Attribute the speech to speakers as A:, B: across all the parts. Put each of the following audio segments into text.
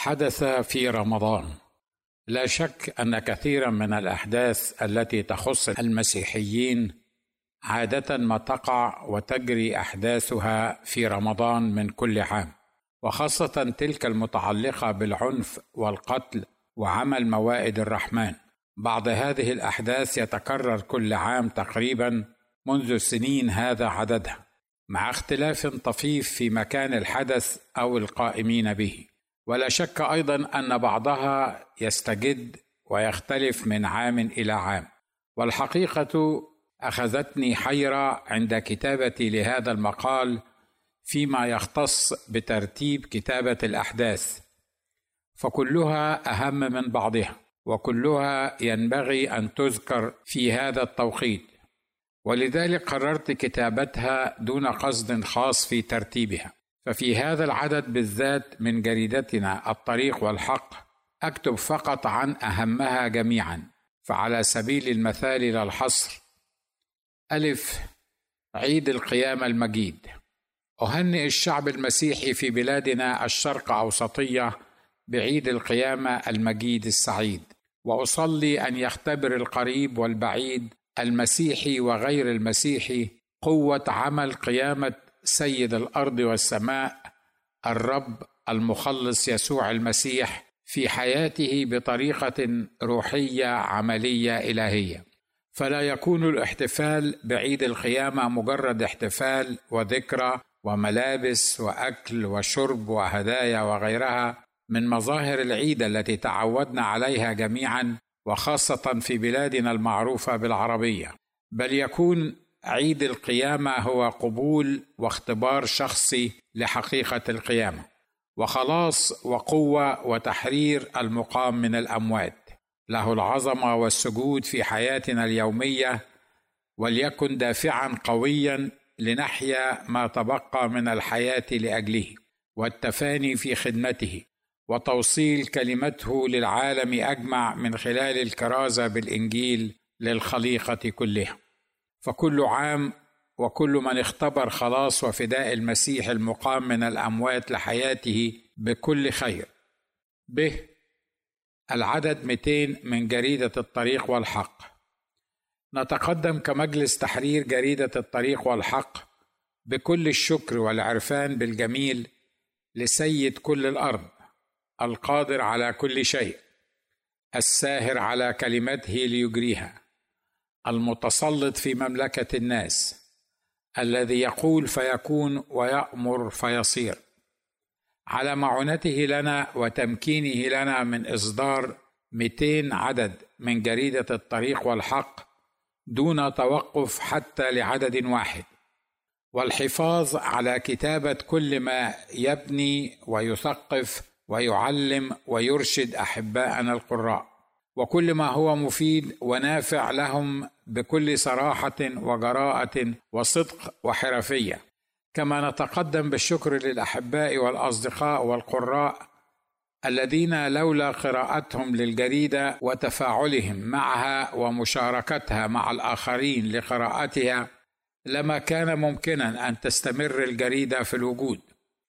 A: حدث في رمضان. لا شك أن كثيرا من الأحداث التي تخص المسيحيين عادة ما تقع وتجري أحداثها في رمضان من كل عام وخاصة تلك المتعلقة بالعنف والقتل وعمل موائد الرحمن. بعض هذه الأحداث يتكرر كل عام تقريبا منذ سنين هذا عددها مع اختلاف طفيف في مكان الحدث أو القائمين به. ولا شك أيضا أن بعضها يستجد ويختلف من عام إلى عام. والحقيقة أخذتني حيرة عند كتابتي لهذا المقال فيما يختص بترتيب كتابة الأحداث فكلها أهم من بعضها وكلها ينبغي أن تذكر في هذا التوقيت. ولذلك قررت كتابتها دون قصد خاص في ترتيبها. ففي هذا العدد بالذات من جريدتنا الطريق والحق أكتب فقط عن أهمها جميعا فعلى سبيل المثال لا الحصر. ألف عيد القيامه المجيد. أهنئ الشعب المسيحي في بلادنا الشرق أوسطية بعيد القيامه المجيد السعيد. وأصلي أن يختبر القريب والبعيد المسيحي وغير المسيحي قوة عمل قيامة سيد الأرض والسماء الرب المخلص يسوع المسيح في حياته بطريقة روحية عملية إلهية. فلا يكون الاحتفال بعيد القيامة مجرد احتفال وذكرى وملابس وأكل وشرب وهدايا وغيرها من مظاهر العيد التي تعودنا عليها جميعا وخاصة في بلادنا المعروفة بالعربية. بل يكون عيد القيامة هو قبول واختبار شخصي لحقيقة القيامة وخلاص وقوة وتحرير المقام من الأموات. له العظمة والسجود في حياتنا اليومية وليكن دافعا قويا لنحيا ما تبقى من الحياة لأجله والتفاني في خدمته وتوصيل كلمته للعالم أجمع من خلال الكرازة بالإنجيل للخليقة كلها. فكل عام وكل من اختبر خلاص وفداء المسيح المقام من الأموات لحياته بكل خير. به العدد 200 من جريدة الطريق والحق. نتقدم كمجلس تحرير جريدة الطريق والحق بكل الشكر والعرفان بالجميل لسيد كل الأرض القادر على كل شيء الساهر على كلمته ليجريها. المتسلط في مملكة الناس الذي يقول فيكون ويأمر فيصير. على معونته لنا وتمكينه لنا من إصدار 200 عدد من جريدة الطريق والحق دون توقف حتى لعدد واحد. والحفاظ على كتابة كل ما يبني ويثقف ويعلم ويرشد أحباءنا القراء. وكل ما هو مفيد ونافع لهم بكل صراحة وجراءة وصدق وحرفية. كما نتقدم بالشكر للأحباء والأصدقاء والقراء الذين لولا قراءتهم للجريده وتفاعلهم معها ومشاركتها مع الآخرين لقراءتها لما كان ممكنا أن تستمر الجريدة في الوجود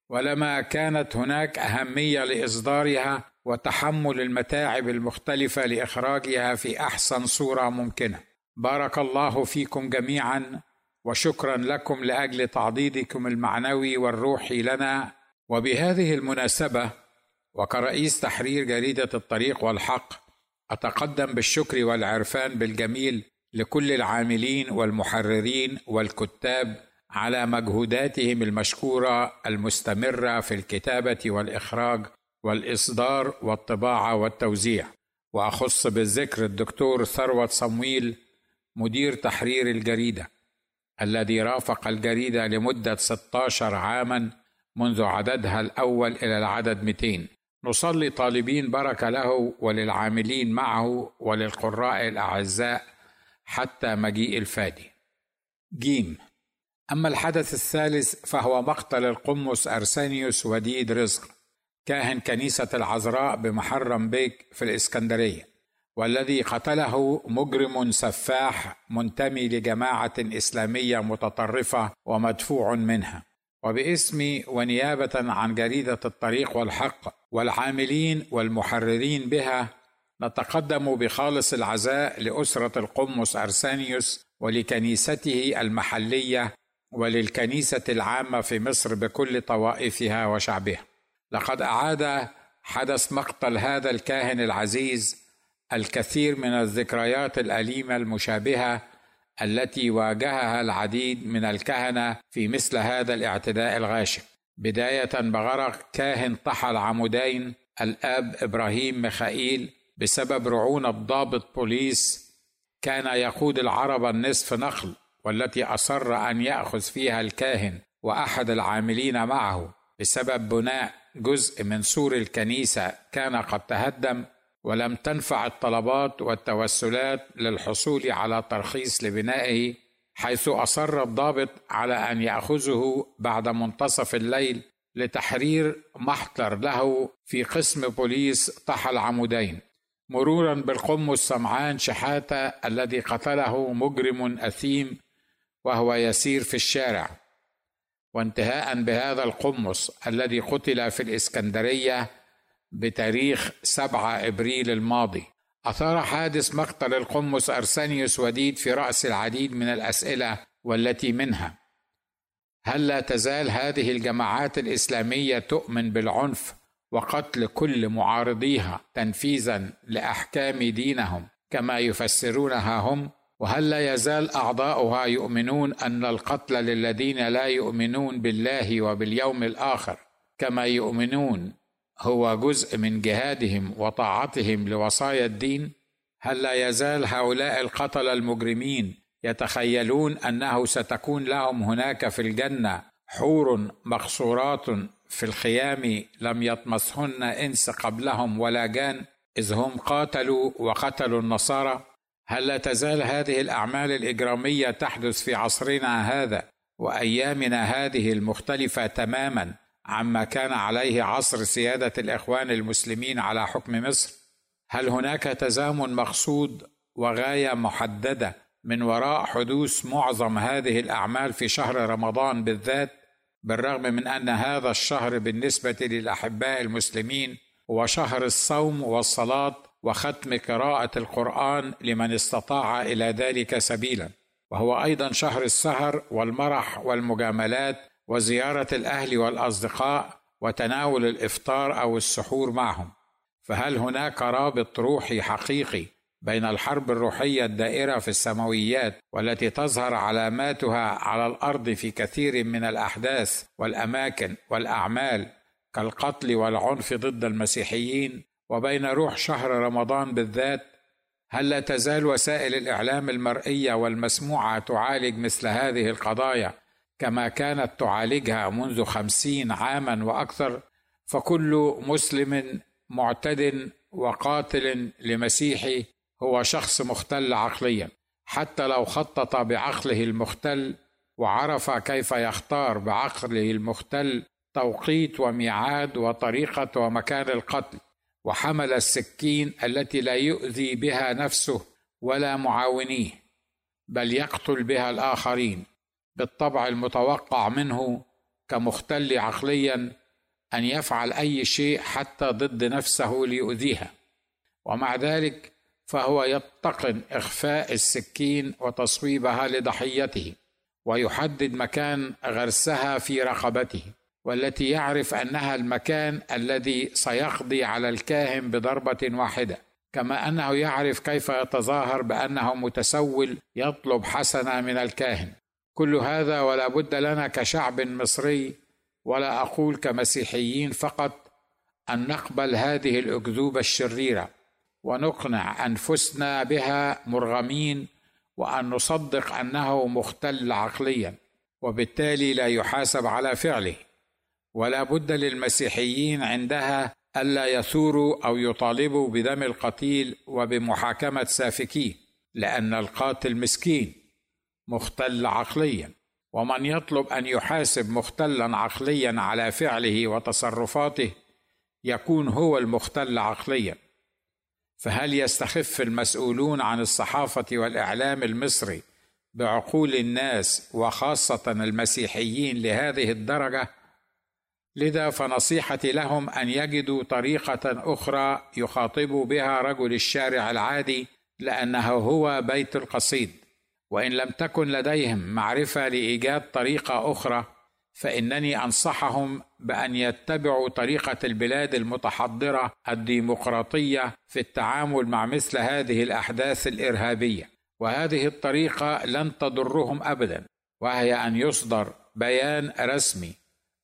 A: ولما كانت هناك أهمية لإصدارها وتحمل المتاعب المختلفة لإخراجها في أحسن صورة ممكنة. بارك الله فيكم جميعا وشكرا لكم لأجل تعضيدكم المعنوي والروحي لنا. وبهذه المناسبة وكرئيس تحرير جريدة الطريق والحق أتقدم بالشكر والعرفان بالجميل لكل العاملين والمحررين والكتاب على مجهوداتهم المشكورة المستمرة في الكتابة والإخراج والإصدار والطباعة والتوزيع. وأخص بالذكر الدكتور ثروت صمويل مدير تحرير الجريدة الذي رافق الجريدة لمدة 16 عاما منذ عددها الأول إلى العدد 200 نصلي طالبين بركة له وللعاملين معه وللقراء الأعزاء حتى مجيء الفادي. جيم. أما الحدث الثالث فهو مقتل القمص أرسانيوس وديد رزق كاهن كنيسة العذراء بمحرم بيك في الإسكندرية. والذي قتله مجرم سفاح منتمي لجماعة إسلامية متطرفة ومدفوع منها. وباسمي ونيابة عن جريدة الطريق والحق والعاملين والمحررين بها نتقدم بخالص العزاء لأسرة القمص أرسانيوس ولكنيسته المحلية وللكنيسة العامة في مصر بكل طوائفها وشعبها. لقد أعاد حدث مقتل هذا الكاهن العزيز الكثير من الذكريات الأليمة المشابهة التي واجهها العديد من الكهنة في مثل هذا الاعتداء الغاشم. بداية بغرق كاهن طحل عمودين الأب إبراهيم ميخائيل بسبب رعونه ضابط بوليس كان يقود العرب النصف نخل والتي أصر أن يأخذ فيها الكاهن وأحد العاملين معه. بسبب بناء جزء من سور الكنيسة كان قد تهدم ولم تنفع الطلبات والتوسلات للحصول على ترخيص لبنائه حيث أصر الضابط على أن يأخذه بعد منتصف الليل لتحرير محضر له في قسم بوليس طحى العمودين. مرورا بالقمص سمعان شحاتة الذي قتله مجرم أثيم وهو يسير في الشارع. وانتهاء بهذا القمص الذي قتل في الإسكندرية بتاريخ 7 إبريل الماضي. أثار حادث مقتل القمص ارسانيوس وديد في رأس العديد من الأسئلة والتي منها هل لا تزال هذه الجماعات الإسلامية تؤمن بالعنف وقتل كل معارضيها تنفيذا لأحكام دينهم كما يفسرونها هم؟ وهل لا يزال أعضاؤها يؤمنون أن القتل للذين لا يؤمنون بالله وباليوم الآخر كما يؤمنون هو جزء من جهادهم وطاعتهم لوصايا الدين. هل لا يزال هؤلاء القتلة المجرمين يتخيلون أنه ستكون لهم هناك في الجنة حور مقصورات في الخيام لم يطمسهن إنس قبلهم ولا جان إذ هم قاتلوا وقتلوا النصارى؟ هل لا تزال هذه الأعمال الإجرامية تحدث في عصرنا هذا وأيامنا هذه المختلفة تماما؟ عما كان عليه عصر سيادة الإخوان المسلمين على حكم مصر هل هناك تزامن مقصود وغاية محددة من وراء حدوث معظم هذه الأعمال في شهر رمضان بالذات بالرغم من أن هذا الشهر بالنسبة للأحباء المسلمين هو شهر الصوم والصلاة وختم قراءة القرآن لمن استطاع إلى ذلك سبيلا وهو أيضا شهر السهر والمرح والمجاملات وزيارة الأهل والأصدقاء وتناول الإفطار أو السحور معهم. فهل هناك رابط روحي حقيقي بين الحرب الروحية الدائرة في السماويات والتي تظهر علاماتها على الأرض في كثير من الأحداث والأماكن والأعمال كالقتل والعنف ضد المسيحيين وبين روح شهر رمضان بالذات؟ هل لا تزال وسائل الإعلام المرئية والمسموعة تعالج مثل هذه القضايا؟ كما كانت تعالجها منذ خمسين عاما وأكثر فكل مسلم معتد وقاتل لمسيحي هو شخص مختل عقليا حتى لو خطط بعقله المختل وعرف كيف يختار بعقله المختل توقيت وميعاد وطريقة ومكان القتل وحمل السكين التي لا يؤذي بها نفسه ولا معاونيه بل يقتل بها الآخرين. بالطبع المتوقع منه كمختل عقليا أن يفعل أي شيء حتى ضد نفسه ليؤذيها. ومع ذلك فهو يتقن إخفاء السكين وتصويبها لضحيته ويحدد مكان غرسها في رقبته والتي يعرف أنها المكان الذي سيقضي على الكاهن بضربة واحدة. كما أنه يعرف كيف يتظاهر بأنه متسول يطلب حسنة من الكاهن. كل هذا ولا بد لنا كشعب مصري ولا أقول كمسيحيين فقط أن نقبل هذه الأكذوبة الشريرة ونقنع أنفسنا بها مرغمين وأن نصدق أنه مختل عقليا وبالتالي لا يحاسب على فعله. ولا بد للمسيحيين عندها ألا يثوروا أو يطالبوا بدم القتيل وبمحاكمة سافكيه لأن القاتل مسكين. مختل عقليا. ومن يطلب أن يحاسب مختلا عقليا على فعله وتصرفاته يكون هو المختل عقليا. فهل يستخف المسؤولون عن الصحافة والإعلام المصري بعقول الناس وخاصة المسيحيين لهذه الدرجة؟ لذا فنصيحتي لهم أن يجدوا طريقة أخرى يخاطبوا بها رجل الشارع العادي لأنه هو بيت القصيد. وإن لم تكن لديهم معرفة لإيجاد طريقة أخرى فإنني أنصحهم بأن يتبعوا طريقة البلاد المتحضرة الديمقراطية في التعامل مع مثل هذه الأحداث الإرهابية. وهذه الطريقة لن تضرهم ابدا وهي أن يصدر بيان رسمي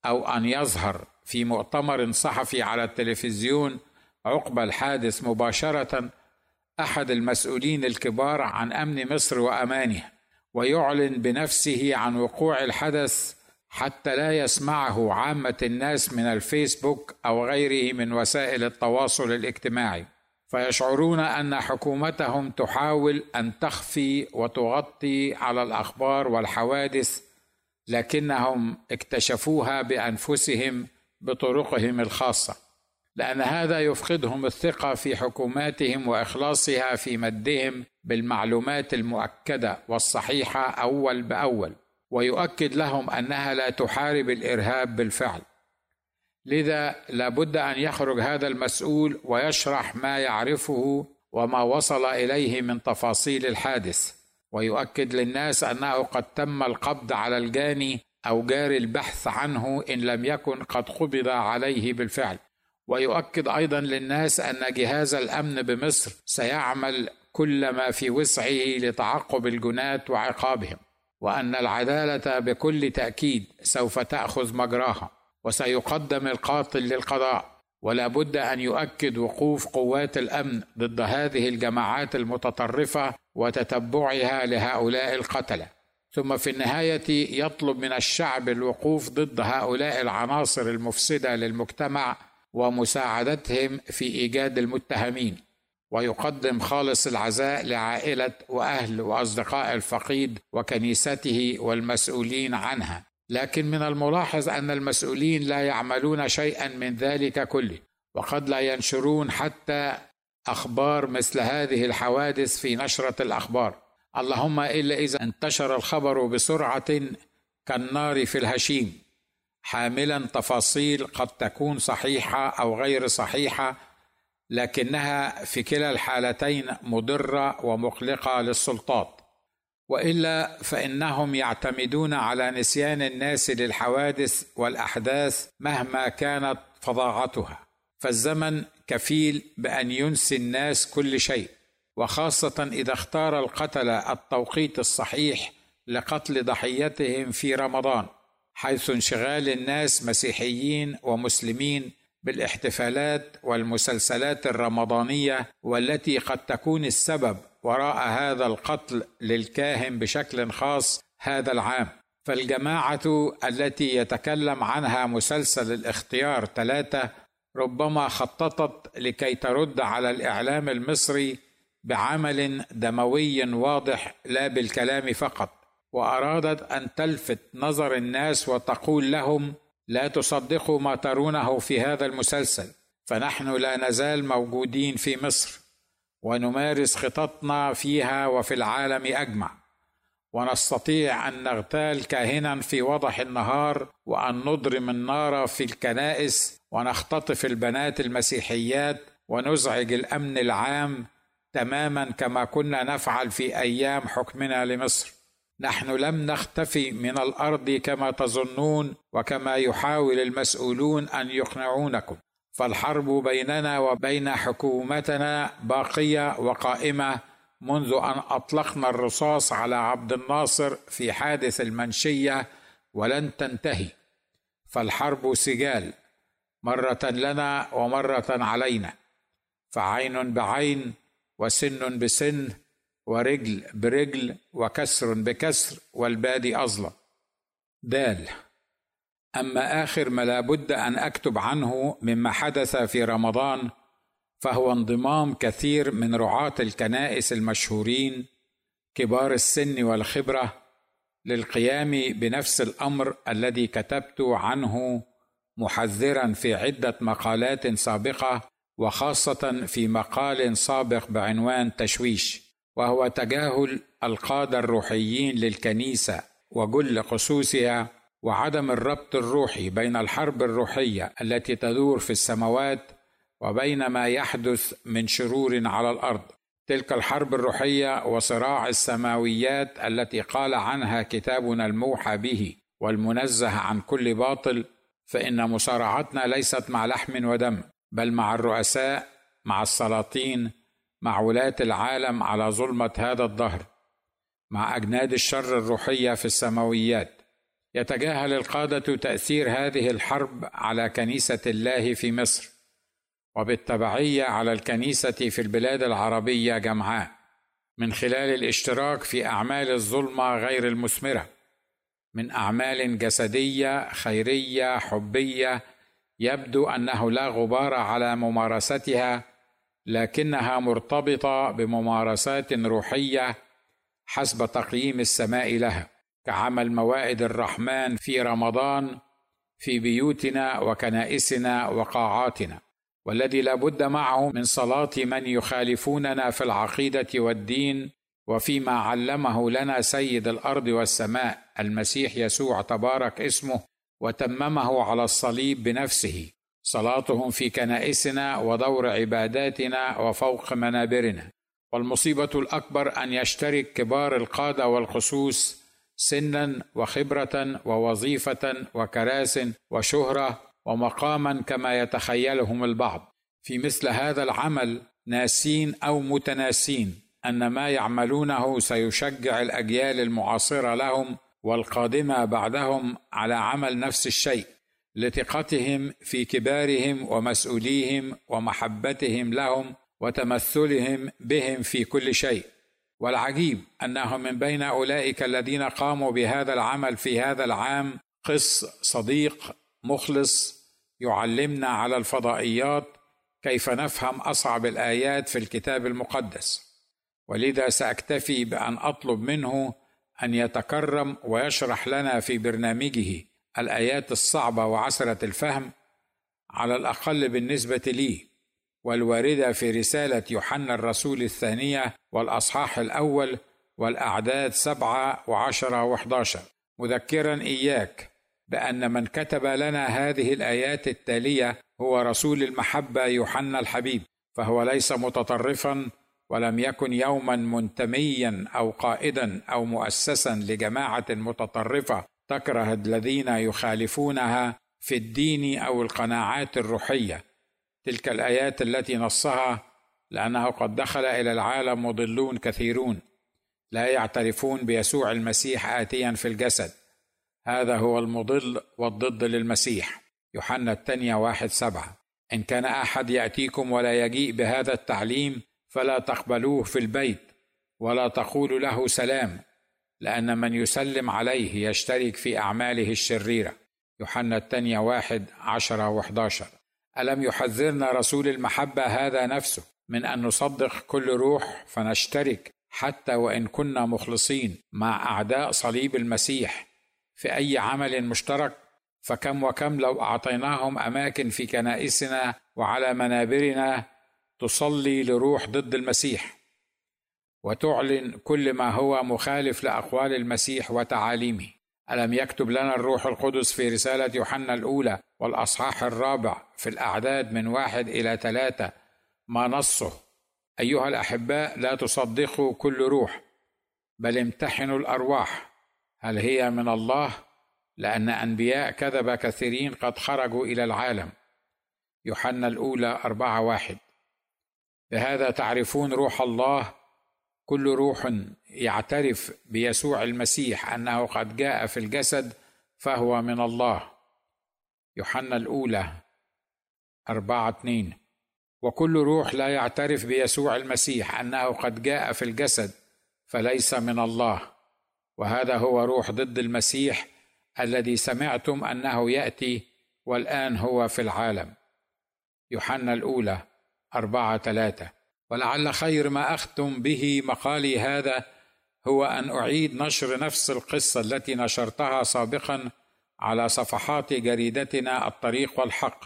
A: أو أن يظهر في مؤتمر صحفي على التلفزيون عقب الحادث مباشره أحد المسؤولين الكبار عن أمن مصر وامانها ويعلن بنفسه عن وقوع الحدث حتى لا يسمعه عامة الناس من الفيسبوك أو غيره من وسائل التواصل الاجتماعي. فيشعرون أن حكومتهم تحاول أن تخفي وتغطي على الأخبار والحوادث لكنهم اكتشفوها بأنفسهم بطرقهم الخاصة. لأن هذا يفقدهم الثقة في حكوماتهم وإخلاصها في مدهم بالمعلومات المؤكدة والصحيحة أول بأول ويؤكد لهم أنها لا تحارب الإرهاب بالفعل. لذا لابد أن يخرج هذا المسؤول ويشرح ما يعرفه وما وصل إليه من تفاصيل الحادث ويؤكد للناس أنه قد تم القبض على الجاني أو جاري البحث عنه إن لم يكن قد قبض عليه بالفعل. ويؤكد أيضا للناس أن جهاز الأمن بمصر سيعمل كل ما في وسعه لتعقب الجناه وعقابهم وأن العدالة بكل تأكيد سوف تأخذ مجراها وسيقدم القاتل للقضاء. ولا بد أن يؤكد وقوف قوات الأمن ضد هذه الجماعات المتطرفة وتتبعها لهؤلاء القتلة. ثم في النهاية يطلب من الشعب الوقوف ضد هؤلاء العناصر المفسدة للمجتمع ومساعدتهم في إيجاد المتهمين ويقدم خالص العزاء لعائلة وأهل وأصدقاء الفقيد وكنيسته والمسؤولين عنها. لكن من الملاحظ أن المسؤولين لا يعملون شيئا من ذلك كله وقد لا ينشرون حتى أخبار مثل هذه الحوادث في نشرة الأخبار. اللهم إلا إذا انتشر الخبر بسرعة كالنار في الهشيم. حاملا تفاصيل قد تكون صحيحة أو غير صحيحة لكنها في كلا الحالتين مضرة ومقلقه للسلطات. وإلا فإنهم يعتمدون على نسيان الناس للحوادث والأحداث مهما كانت فظاعتها. فالزمن كفيل بأن ينسي الناس كل شيء وخاصة إذا اختار القتله التوقيت الصحيح لقتل ضحيتهم في رمضان. حيث انشغال الناس مسيحيين ومسلمين بالاحتفالات والمسلسلات الرمضانية والتي قد تكون السبب وراء هذا القتل للكاهن بشكل خاص هذا العام. فالجماعة التي يتكلم عنها مسلسل الاختيار ثلاثة ربما خططت لكي ترد على الإعلام المصري بعمل دموي واضح لا بالكلام فقط. وأرادت أن تلفت نظر الناس وتقول لهم لا تصدقوا ما ترونه في هذا المسلسل فنحن لا نزال موجودين في مصر ونمارس خططنا فيها وفي العالم أجمع. ونستطيع أن نغتال كاهنا في وضح النهار وأن نضرم النار في الكنائس ونختطف البنات المسيحيات ونزعج الأمن العام تماما كما كنا نفعل في أيام حكمنا لمصر. نحن لم نختفي من الأرض كما تظنون وكما يحاول المسؤولون أن يقنعونكم. فالحرب بيننا وبين حكومتنا باقية وقائمة منذ أن أطلقنا الرصاص على عبد الناصر في حادث المنشية ولن تنتهي. فالحرب سجال مرة لنا ومرة علينا. فعين بعين وسن بسن ورجل برجل وكسر بكسر والبادي أظلم. دال. أما آخر ما لابد أن أكتب عنه مما حدث في رمضان فهو انضمام كثير من رعاة الكنائس المشهورين كبار السن والخبرة للقيام بنفس الأمر الذي كتبت عنه محذرا في عدة مقالات سابقة وخاصة في مقال سابق بعنوان تشويش. وهو تجاهل القادة الروحيين للكنيسة وجل خصوصها وعدم الربط الروحي بين الحرب الروحية التي تدور في السماوات وبين ما يحدث من شرور على الأرض. تلك الحرب الروحية وصراع السماويات التي قال عنها كتابنا الموحى به والمنزه عن كل باطل فإن مصارعتنا ليست مع لحم ودم بل مع الرؤساء مع السلاطين مع ولاه العالم على ظلمة هذا الدهر مع أجناد الشر الروحية في السماويات. يتجاهل القادة تأثير هذه الحرب على كنيسة الله في مصر وبالتبعية على الكنيسة في البلاد العربية جمعاء من خلال الاشتراك في أعمال الظلمة غير المثمرة من أعمال جسدية خيرية حبية يبدو أنه لا غبار على ممارستها لكنها مرتبطة بممارسات روحية حسب تقييم السماء لها كعمل موائد الرحمن في رمضان في بيوتنا وكنائسنا وقاعاتنا. والذي لا بد معه من صلاة من يخالفوننا في العقيدة والدين وفيما علمه لنا سيد الأرض والسماء المسيح يسوع تبارك اسمه وتممه على الصليب بنفسه. صلاتهم في كنائسنا ودور عباداتنا وفوق منابرنا. والمصيبة الأكبر أن يشترك كبار القادة والخصوص سنا وخبرة ووظيفة وكراس وشهرة ومقاما كما يتخيلهم البعض. في مثل هذا العمل ناسين أو متناسين أن ما يعملونه سيشجع الأجيال المعاصرة لهم والقادمة بعدهم على عمل نفس الشيء. لثقتهم في كبارهم ومسؤوليهم ومحبتهم لهم وتمثلهم بهم في كل شيء. والعجيب انه من بين أولئك الذين قاموا بهذا العمل في هذا العام قس صديق مخلص يعلمنا على الفضائيات كيف نفهم أصعب الآيات في الكتاب المقدس. ولذا سأكتفي بأن أطلب منه أن يتكرم ويشرح لنا في برنامجه الآيات الصعبة وعسرة الفهم على الأقل بالنسبة لي والواردة في رسالة يوحنا الرسول الثانية والأصحاح الأول والأعداد سبعة وعشرة وحداشر. مذكرا إياك بأن من كتب لنا هذه الآيات التالية هو رسول المحبة يوحنا الحبيب فهو ليس متطرفا ولم يكن يوما منتميا أو قائدا أو مؤسسا لجماعة متطرفة تكره الذين يخالفونها في الدين أو القناعات الروحية. تلك الآيات التي نصها لأنه قد دخل إلى العالم مضلون كثيرون لا يعترفون بيسوع المسيح اتيا في الجسد. هذا هو المضل والضد للمسيح. يوحنا الثانية واحد سبعة. إن كان أحد يأتيكم ولا يجيء بهذا التعليم فلا تقبلوه في البيت ولا تقولوا له سلام. لأن من يسلم عليه يشترك في أعماله الشريرة. يوحنا الثانية واحد عشرة وحداشر. ألم يحذرنا رسول المحبة هذا نفسه من أن نصدق كل روح فنشترك حتى وإن كنا مخلصين مع أعداء صليب المسيح في أي عمل مشترك؟ فكم وكم لو أعطيناهم أماكن في كنائسنا وعلى منابرنا تصلي لروح ضد المسيح. وتعلن كل ما هو مخالف لأقوال المسيح وتعاليمه. ألم يكتب لنا الروح القدس في رسالة يوحنا الأولى والأصحاح الرابع في الأعداد من واحد إلى ثلاثة؟ ما نصه؟ أيها الأحباء لا تصدقوا كل روح بل امتحنوا الأرواح. هل هي من الله؟ لأن أنبياء كذب كثيرين قد خرجوا إلى العالم. يوحنا الأولى أربعة واحد. بهذا تعرفون روح الله كل روح يعترف بيسوع المسيح أنه قد جاء في الجسد فهو من الله. يوحنا الأولى أربعة اثنين. وكل روح لا يعترف بيسوع المسيح أنه قد جاء في الجسد فليس من الله. وهذا هو روح ضد المسيح الذي سمعتم أنه يأتي والآن هو في العالم. يوحنا الأولى أربعة ثلاثة. ولعل خير ما أختم به مقالي هذا هو أن أعيد نشر نفس القصة التي نشرتها سابقا على صفحات جريدتنا الطريق والحق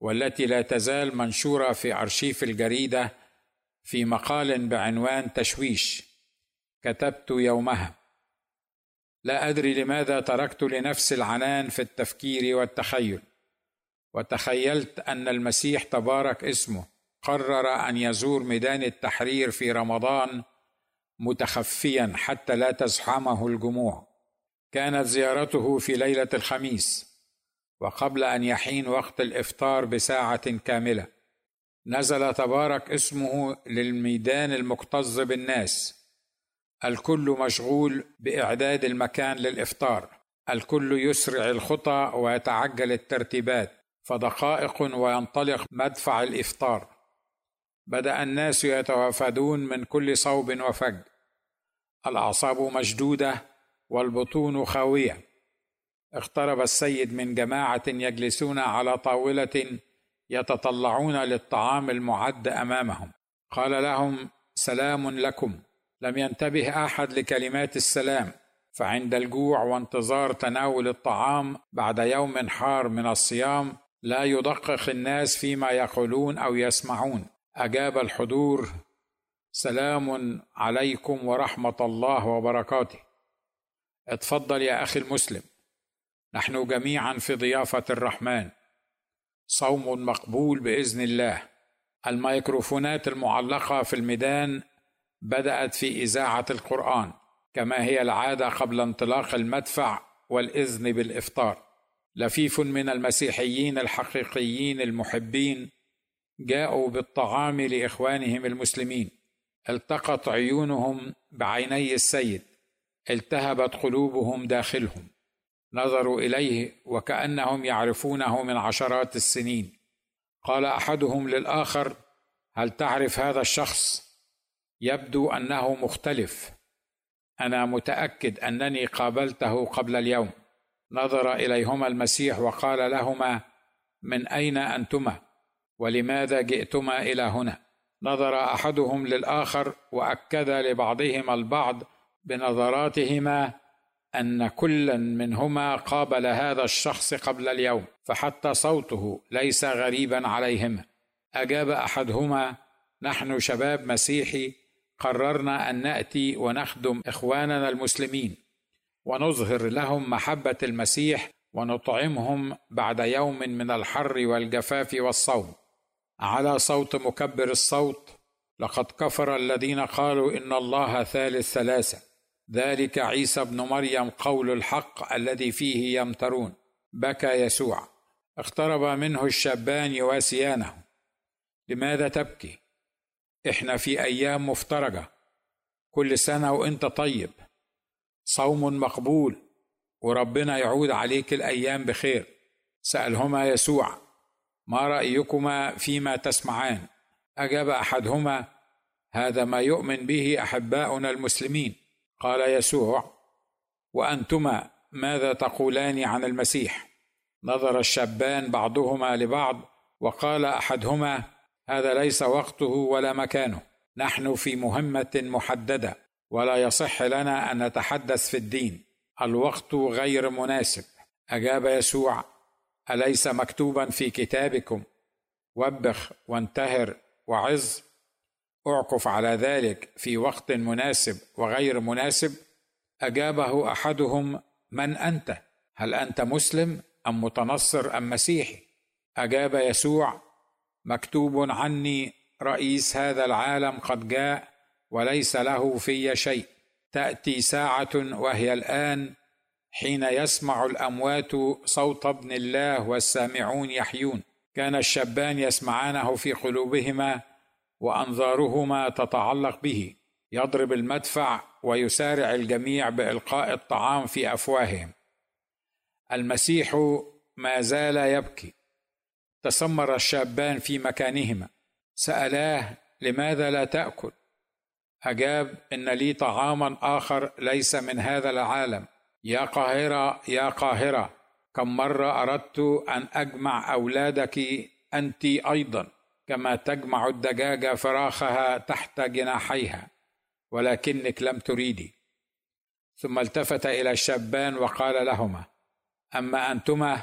A: والتي لا تزال منشورة في أرشيف الجريدة في مقال بعنوان تشويش. كتبت يومها. لا أدري لماذا تركت لنفسي العنان في التفكير والتخيل وتخيلت أن المسيح تبارك اسمه قرر أن يزور ميدان التحرير في رمضان متخفيا حتى لا تزحمه الجموع. كانت زيارته في ليلة الخميس وقبل أن يحين وقت الإفطار بساعة كاملة. نزل تبارك اسمه للميدان المكتظ بالناس. الكل مشغول بإعداد المكان للإفطار. الكل يسرع الخطى ويتعجل الترتيبات. فدقائق وينطلق مدفع الإفطار. بدأ الناس يتوافدون من كل صوب وفج. الأعصاب مشدودة والبطون خاوية. اقترب السيد من جماعة يجلسون على طاولة يتطلعون للطعام المعد أمامهم. قال لهم سلام لكم. لم ينتبه أحد لكلمات السلام. فعند الجوع وانتظار تناول الطعام بعد يوم حار من الصيام لا يدقق الناس فيما يقولون أو يسمعون. أجاب الحضور سلام عليكم ورحمة الله وبركاته. اتفضل يا أخي المسلم نحن جميعا في ضيافة الرحمن. صوم مقبول بإذن الله. الميكروفونات المعلقة في الميدان بدأت في إذاعة القرآن كما هي العادة قبل انطلاق المدفع والإذن بالإفطار. لفيف من المسيحيين الحقيقيين المحبين جاءوا بالطعام لإخوانهم المسلمين. التقت عيونهم بعيني السيد. التهبت قلوبهم داخلهم. نظروا إليه وكأنهم يعرفونه من عشرات السنين. قال أحدهم للآخر هل تعرف هذا الشخص؟ يبدو أنه مختلف. أنا متأكد أنني قابلته قبل اليوم. نظر إليهما المسيح وقال لهما من أين أنتما؟ ولماذا جئتما إلى هنا؟ نظر أحدهم للآخر وأكد لبعضهما البعض بنظراتهما أن كلا منهما قابل هذا الشخص قبل اليوم فحتى صوته ليس غريبا عليهما أجاب أحدهما نحن شباب مسيحي قررنا أن نأتي ونخدم إخواننا المسلمين ونظهر لهم محبة المسيح ونطعمهم بعد يوم من الحر والجفاف والصوم. على صوت مكبر الصوت لقد كفر الذين قالوا إن الله ثالث ثلاثة. ذلك عيسى ابن مريم قول الحق الذي فيه يمترون. بكى يسوع. اقترب منه الشابان يواسيانه لماذا تبكي؟ إحنا في أيام مفترجه كل سنة وإنت طيب. صوم مقبول. وربنا يعود عليك الأيام بخير. سألهما يسوع. ما رأيكما فيما تسمعان؟ أجاب أحدهما هذا ما يؤمن به أحباؤنا المسلمين. قال يسوع وأنتما ماذا تقولان عن المسيح؟ نظر الشابان بعضهما لبعض وقال أحدهما هذا ليس وقته ولا مكانه نحن في مهمة محددة ولا يصح لنا أن نتحدث في الدين الوقت غير مناسب. أجاب يسوع أليس مكتوبا في كتابكم؟ وبخ وانتهر وعظ. أعكف على ذلك في وقت مناسب وغير مناسب. أجابه أحدهم من أنت؟ هل أنت مسلم أم متنصر أم مسيحي؟ أجاب يسوع مكتوب عني رئيس هذا العالم قد جاء وليس له في شيء. تأتي ساعة وهي الآن حين يسمع الأموات صوت ابن الله والسامعون يحيون. كان الشابان يسمعانه في قلوبهما وأنظارهما تتعلق به. يضرب المدفع ويسارع الجميع بإلقاء الطعام في أفواههم. المسيح ما زال يبكي. تسمر الشابان في مكانهما. سألاه لماذا لا تأكل؟ أجاب إن لي طعاما آخر ليس من هذا العالم. يا قاهرة يا قاهرة كم مرة أردت أن أجمع أولادك أنت أيضا كما تجمع الدجاجة فراخها تحت جناحيها ولكنك لم تريدي. ثم التفت إلى الشابان وقال لهما أما أنتما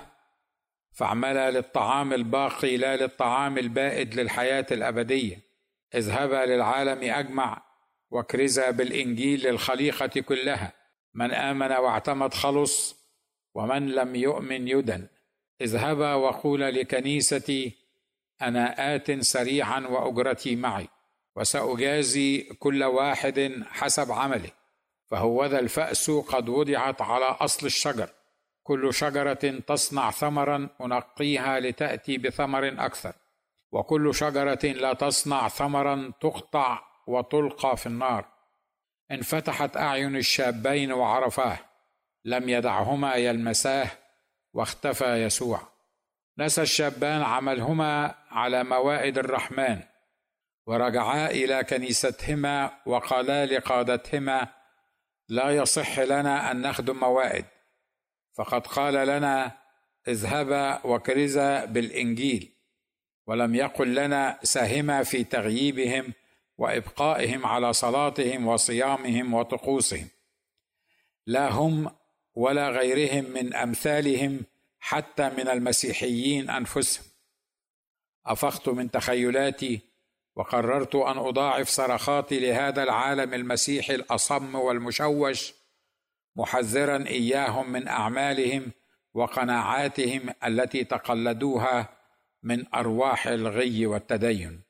A: فاعملا للطعام الباقي لا للطعام البائد للحياة الأبدية. اذهبا للعالم أجمع وكرز بالإنجيل للخليقة كلها. من آمن واعتمد خلص ومن لم يؤمن يدن. اذهبا وقولا لكنيستي أنا آت سريعا وأجرتي معي وسأجازي كل واحد حسب عمله فهوذا الفأس قد وضعت على أصل الشجر. كل شجرة تصنع ثمرا أنقيها لتأتي بثمر أكثر. وكل شجرة لا تصنع ثمرا تقطع وتلقى في النار. انفتحت أعين الشابين وعرفاه لم يدعهما يلمساه واختفى يسوع. نسى الشابان عملهما على موائد الرحمن ورجعا إلى كنيستهما وقالا لقادتهما لا يصح لنا أن نخدم موائد فقد قال لنا اذهبا وكرزا بالإنجيل ولم يقل لنا ساهما في تغييبهم وإبقائهم على صلاتهم وصيامهم وطقوسهم. لا هم ولا غيرهم من أمثالهم حتى من المسيحيين أنفسهم. افقت من تخيلاتي وقررت أن أضاعف صرخاتي لهذا العالم المسيحي الأصم والمشوش محذرا إياهم من أعمالهم وقناعاتهم التي تقلدوها من أرواح الغي والتدين.